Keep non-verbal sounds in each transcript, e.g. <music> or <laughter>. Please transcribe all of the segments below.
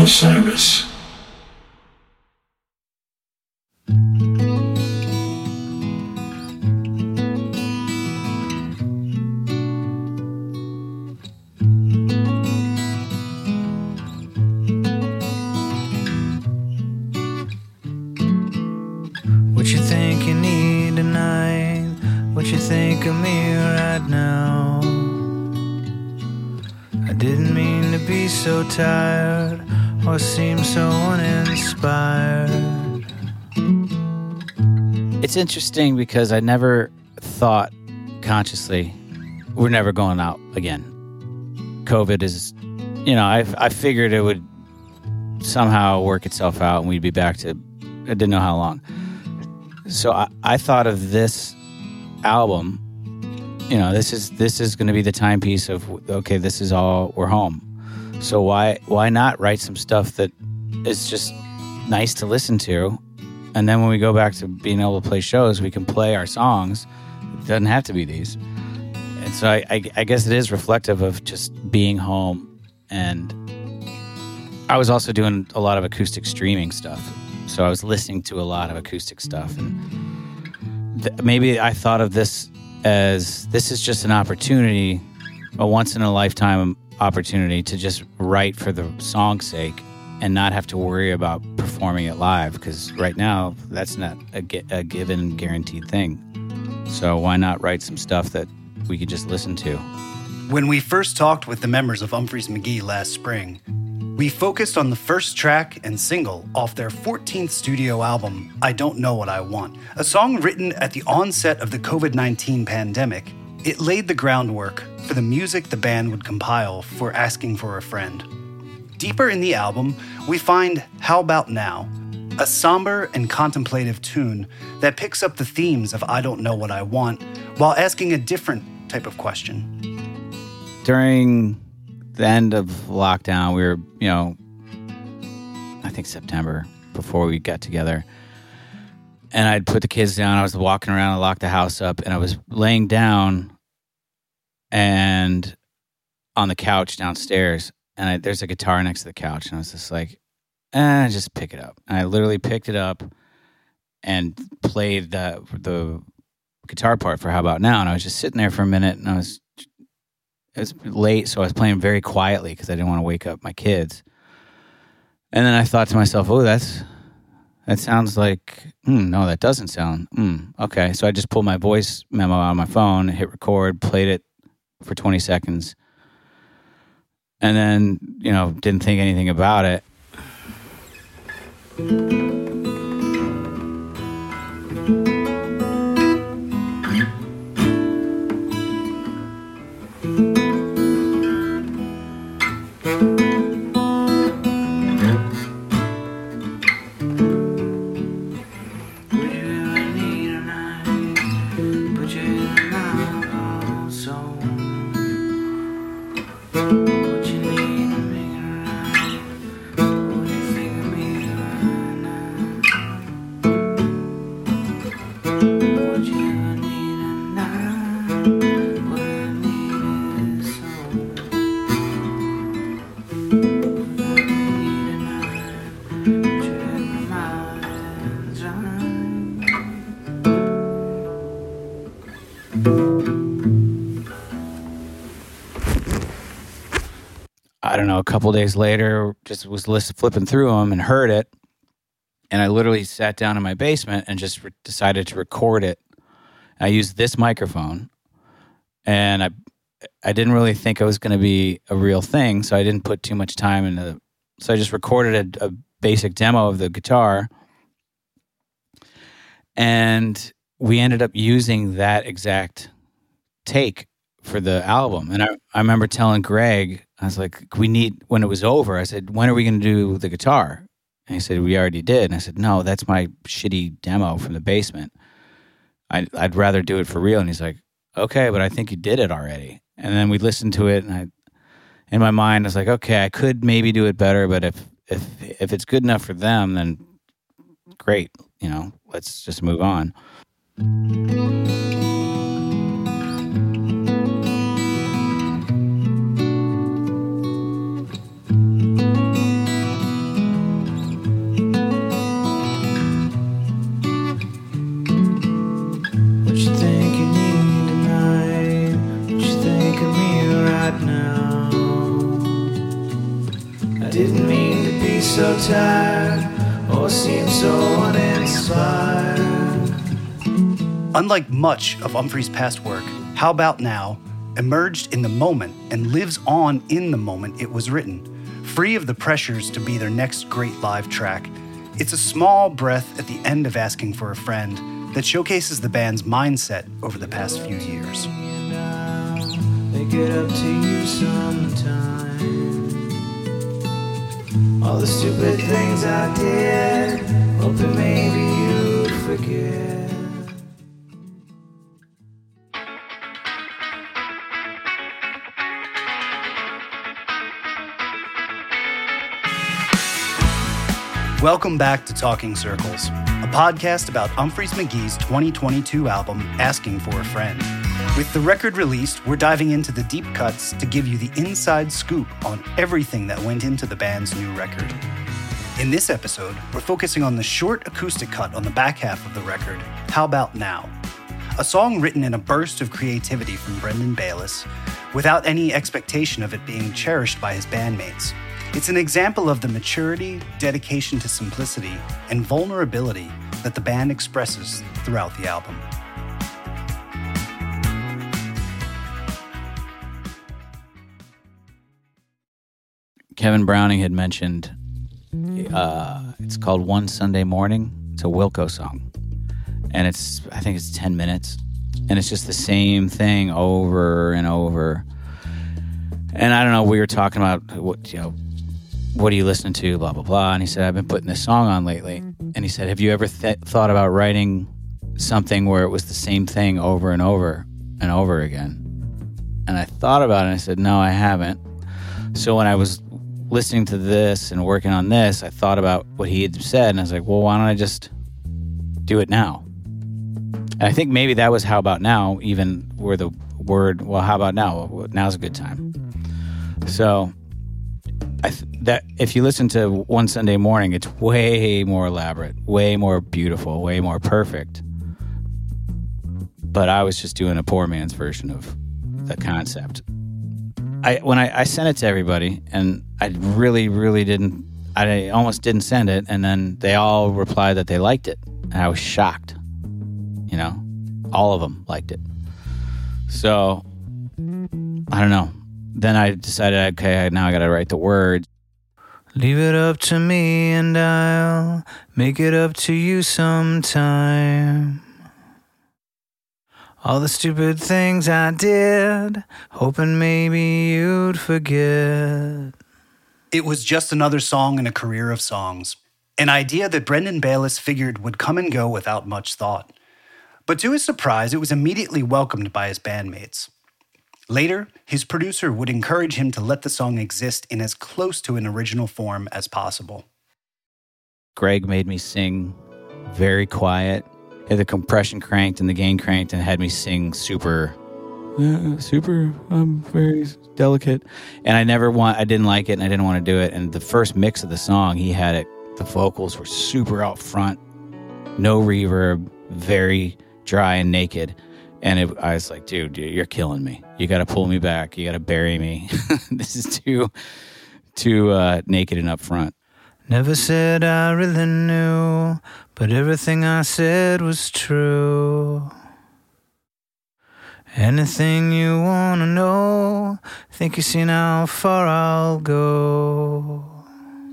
Osiris. It's interesting because I never thought consciously we're never going out again. COVID is, you know, I, I figured it would somehow work itself out and we'd be back to, I didn't know how long. So I, I thought of this album, you know, this is this is going to be the timepiece of okay, this is all we're home. So why why not write some stuff that is just nice to listen to, and then when we go back to being able to play shows, we can play our songs. It doesn't have to be these. And so I, I, I guess it is reflective of just being home, and I was also doing a lot of acoustic streaming stuff. So I was listening to a lot of acoustic stuff, and th- maybe I thought of this as this is just an opportunity, a once in a lifetime opportunity to just write for the song's sake and not have to worry about performing it live because right now that's not a, a given guaranteed thing. So why not write some stuff that we could just listen to? When we first talked with the members of Umphrey's McGee last spring, we focused on the first track and single off their 14th studio album, I Don't Know What I Want. A song written at the onset of the COVID 19 pandemic, it laid the groundwork for the music the band would compile for Asking for a Friend. Deeper in the album, we find How About Now, a somber and contemplative tune that picks up the themes of I Don't Know What I Want while asking a different type of question. during the end of lockdown, we were, you know, I think September before we got together. And I'd put the kids down. I was walking around, I locked the house up, and I was laying down and on the couch downstairs. And I, there's a guitar next to the couch. And I was just like, eh, just pick it up. And I literally picked it up and played the, the guitar part for How About Now. And I was just sitting there for a minute and I was it was late, so I was playing very quietly because I didn't want to wake up my kids. And then I thought to myself, "Oh, that's that sounds like mm, no, that doesn't sound mm, okay." So I just pulled my voice memo out of my phone, hit record, played it for twenty seconds, and then you know didn't think anything about it. I don't know, a couple days later, just was list flipping through them and heard it. And I literally sat down in my basement and just re- decided to record it. I used this microphone and I I didn't really think it was going to be a real thing, so I didn't put too much time into so I just recorded a, a basic demo of the guitar. And we ended up using that exact take for the album. And I, I remember telling Greg, I was like, we need, when it was over, I said, when are we going to do the guitar? And he said, we already did. And I said, no, that's my shitty demo from the basement. I, I'd rather do it for real. And he's like, okay, but I think you did it already. And then we listened to it and I, in my mind, I was like, okay, I could maybe do it better, but if, if, if it's good enough for them, then great. You know, let's just move on. Didn't Unlike much of Umphrey's past work, How About Now emerged in the moment and lives on in the moment it was written, free of the pressures to be their next great live track. It's a small breath at the end of Asking for a Friend that showcases the band's mindset over the past few years. All the stupid things I did, hoping maybe you'd forget. Welcome back to Talking Circles, a podcast about Umphrey's McGee's 2022 album, Asking for a Friend. With the record released, we're diving into the deep cuts to give you the inside scoop on everything that went into the band's new record. In this episode, we're focusing on the short acoustic cut on the back half of the record, How About Now? A song written in a burst of creativity from Brendan Bayliss, without any expectation of it being cherished by his bandmates. It's an example of the maturity, dedication to simplicity, and vulnerability that the band expresses throughout the album. Kevin Browning had mentioned uh, it's called One Sunday Morning. It's a Wilco song. And it's, I think it's 10 minutes. And it's just the same thing over and over. And I don't know, we were talking about what, you know, what are you listening to, blah, blah, blah. And he said, I've been putting this song on lately. Mm-hmm. And he said, Have you ever th- thought about writing something where it was the same thing over and over and over again? And I thought about it and I said, No, I haven't. So when I was listening to this and working on this, I thought about what he had said, and I was like, well, why don't I just do it now? And I think maybe that was how about now, even where the word, well, how about now? Well, now's a good time. So th- that if you listen to One Sunday Morning, it's way more elaborate, way more beautiful, way more perfect. But I was just doing a poor man's version of the concept. I when I, I sent it to everybody, and I really, really didn't. I almost didn't send it, and then they all replied that they liked it, and I was shocked. You know, all of them liked it. So I don't know. Then I decided, okay, now I got to write the words. Leave it up to me and I'll make it up to you sometime. All the stupid things I did, hoping maybe you'd forget. It was just another song in a career of songs, an idea that Brendan Bayliss figured would come and go without much thought. But to his surprise, it was immediately welcomed by his bandmates. Later, his producer would encourage him to let the song exist in as close to an original form as possible. Greg made me sing very quiet, had the compression cranked and the gain cranked, and had me sing super, uh, super, um, very delicate. And I never want, I didn't like it, and I didn't want to do it. And the first mix of the song, he had it. The vocals were super out front, no reverb, very dry and naked. And it, I was like, dude, you're killing me. You got to pull me back. You got to bury me. <laughs> this is too, too uh, naked and up front. Never said I really knew, but everything I said was true. Anything you wanna know, think you seen how far I'll go.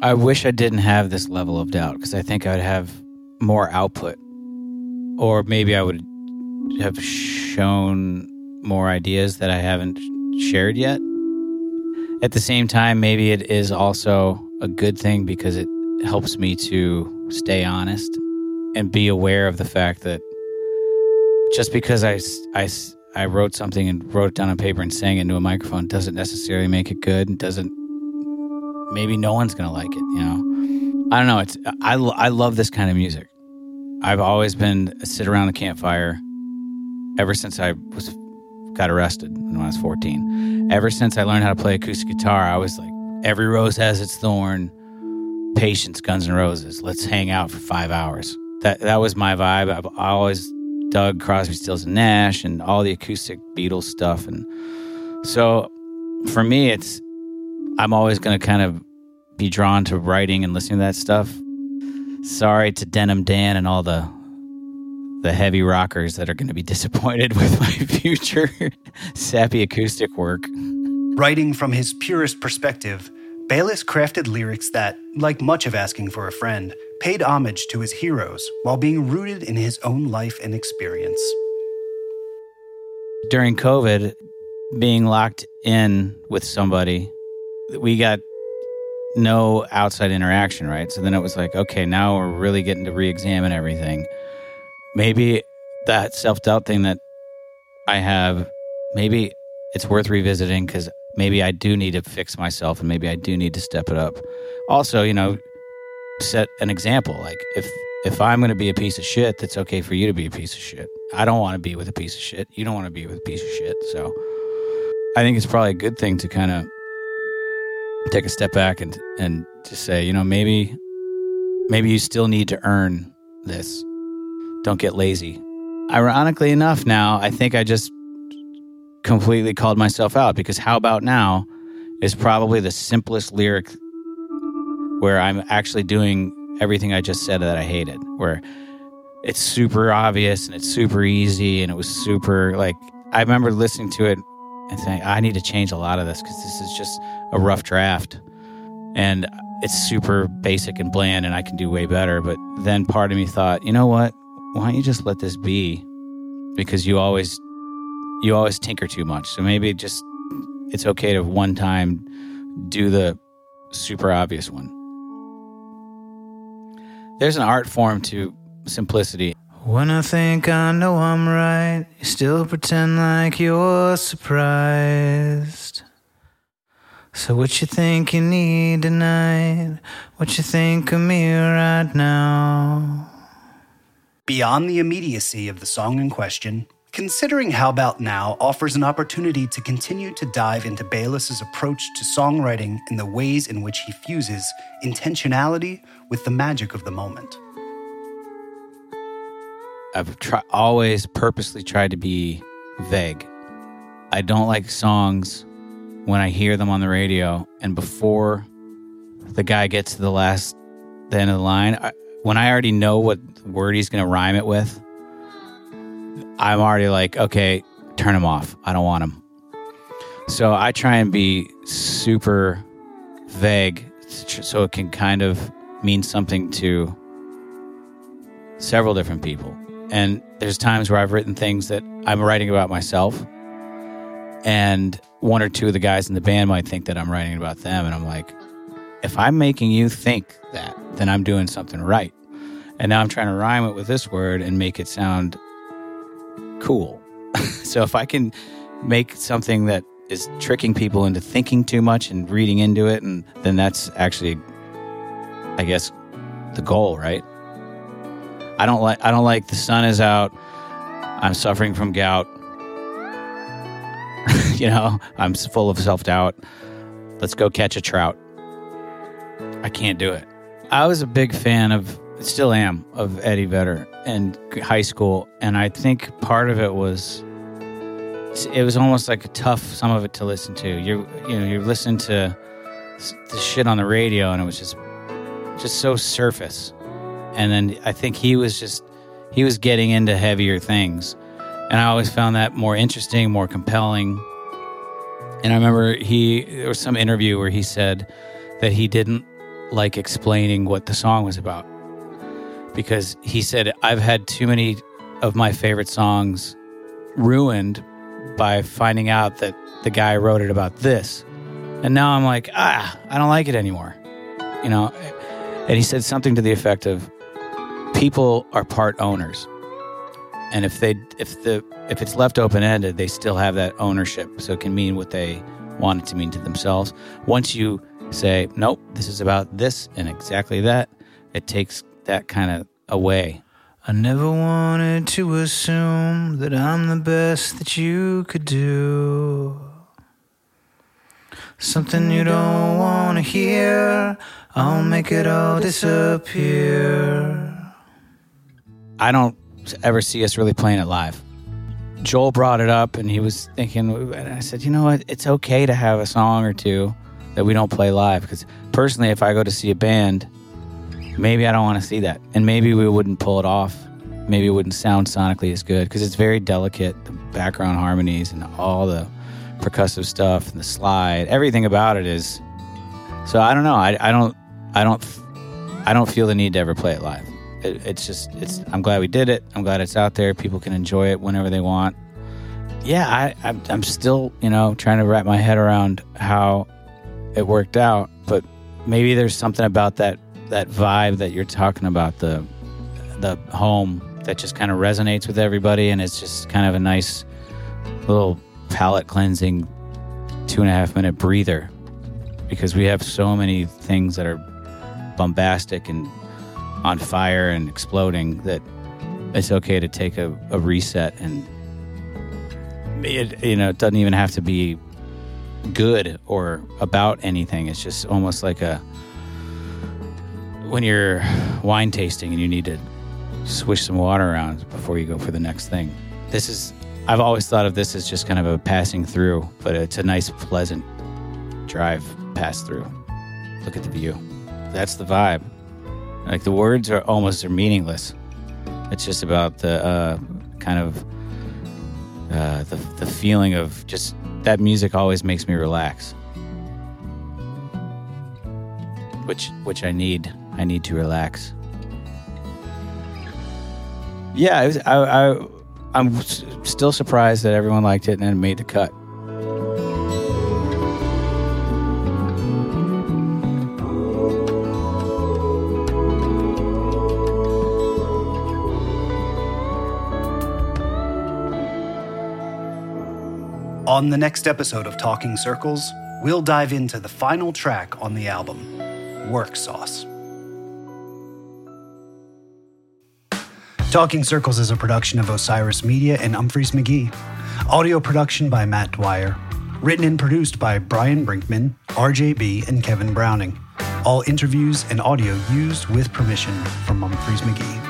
I wish I didn't have this level of doubt because I think I'd have more output, or maybe I would have shown more ideas that I haven't shared yet. At the same time, maybe it is also a good thing because it helps me to stay honest and be aware of the fact that just because I, I, I wrote something and wrote it down on paper and sang it into a microphone doesn't necessarily make it good and doesn't maybe no one's gonna like it you know i don't know it's i, I love this kind of music i've always been sit around the campfire ever since i was got arrested when i was 14 ever since i learned how to play acoustic guitar i was like every rose has its thorn patience guns N' roses let's hang out for five hours that that was my vibe i've always dug crosby stills and nash and all the acoustic beatles stuff and so for me it's i'm always going to kind of be drawn to writing and listening to that stuff. Sorry to Denim Dan and all the the heavy rockers that are going to be <laughs> disappointed with my future sappy acoustic work. Writing from his purest perspective, Bayliss crafted lyrics that, like much of Asking for a Friend, paid homage to his heroes while being rooted in his own life and experience. During COVID, being locked in with somebody, we got no outside interaction, right? So then it was like, okay, now we're really getting to re examine everything. Maybe that self doubt thing that I have, maybe it's worth revisiting because maybe I do need to fix myself and maybe I do need to step it up. Also, you know, set an example. Like if if I'm going to be a piece of shit, that's okay for you to be a piece of shit. I don't want to be with a piece of shit. You don't want to be with a piece of shit. So I think it's probably a good thing to kind of take a step back and and just say, you know, maybe maybe you still need to earn this. Don't get lazy. Ironically enough, now I think I just completely called myself out because how about now is probably the simplest lyric where I'm actually doing everything I just said that I hated, where it's super obvious and it's super easy and it was super like I remember listening to it and saying I need to change a lot of this because this is just a rough draft and it's super basic and bland and I can do way better. But then part of me thought, you know what? Why don't you just let this be? Because you always you always tinker too much. So maybe just it's okay to one time do the super obvious one. There's an art form to simplicity. When I think I know I'm right, you still pretend like you're surprised. So what you think you need tonight? What you think of me right now? Beyond the immediacy of the song in question, Considering How About Now offers an opportunity to continue to dive into Bayliss's approach to songwriting and the ways in which he fuses intentionality with the magic of the moment. I've try- always purposely tried to be vague. I don't like songs when I hear them on the radio and before the guy gets to the last, the end of the line, when I already know what word he's going to rhyme it with, I'm already like, okay, turn him off. I don't want him. So I try and be super vague so it can kind of mean something to several different people. And there's times where I've written things that I'm writing about myself, and one or two of the guys in the band might think that I'm writing about them. And I'm like, if I'm making you think that, then I'm doing something right. And now I'm trying to rhyme it with this word and make it sound cool. <laughs> so if I can make something that is tricking people into thinking too much and reading into it, and then that's actually, I guess, the goal, right? I don't like I don't like the sun is out. I'm suffering from gout. <laughs> you know, I'm full of self doubt. Let's go catch a trout. I can't do it. I was a big fan of, still am, of Eddie Vedder in high school, and I think part of it was it was almost like a tough some of it to listen to. You you know you're listening to the shit on the radio, and it was just just so surface. And then I think he was just he was getting into heavier things, and I always found that more interesting, more compelling. And I remember he there was some interview where he said that he didn't like explaining what the song was about because he said I've had too many of my favorite songs ruined by finding out that the guy wrote it about this. And now I'm like, ah, I don't like it anymore. You know, and he said something to the effect of people are part owners. And if they if the if it's left open ended, they still have that ownership. So it can mean what they want it to mean to themselves. Once you say, nope, this is about this and exactly that, it takes that kind of away. I never wanted to assume that I'm the best that you could do. Something you don't want to hear, I'll make it all disappear. I don't ever see us really playing it live. Joel brought it up and he was thinking, and I said, you know what? It's okay to have a song or two that we don't play live. Because personally, if I go to see a band, maybe I don't want to see that, and maybe we wouldn't pull it off. Maybe it wouldn't sound sonically as good because it's very delicate. The background harmonies and all the percussive stuff and the slide, everything about it is. So I don't know. I, I don't. I don't. I don't feel the need to ever play it live. It, it's just. It's. I'm glad we did it. I'm glad it's out there. People can enjoy it whenever they want. Yeah, I, I'm, I'm still, you know, trying to wrap my head around how it worked out. But maybe there's something about that that vibe that you're talking about the the home that just kind of resonates with everybody, and it's just kind of a nice little palate cleansing two and a half minute breather because we have so many things that are bombastic and on fire and exploding that it's okay to take a, a reset and it you know it doesn't even have to be good or about anything. It's just almost like a when you're wine tasting and you need to swish some water around before you go for the next thing. This is i've always thought of this as just kind of a passing through but it's a nice pleasant drive pass through. Look at the view. That's the vibe. Like the words are almost are meaningless. It's just about the uh, kind of uh, the the feeling of just that music always makes me relax, which which I need. I need to relax. Yeah, was, I, I I'm still surprised that everyone liked it and it made the cut. On the next episode of Talking Circles, we'll dive into the final track on the album, Work Sauce. Talking Circles is a production of Osiris Media and Umphrey's McGee. Audio production by Matt Dwyer. Written and produced by Brian Brinkman, RJ Bee, and Kevin Browning. All interviews and audio used with permission from Umphrey's McGee.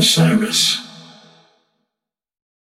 Osiris.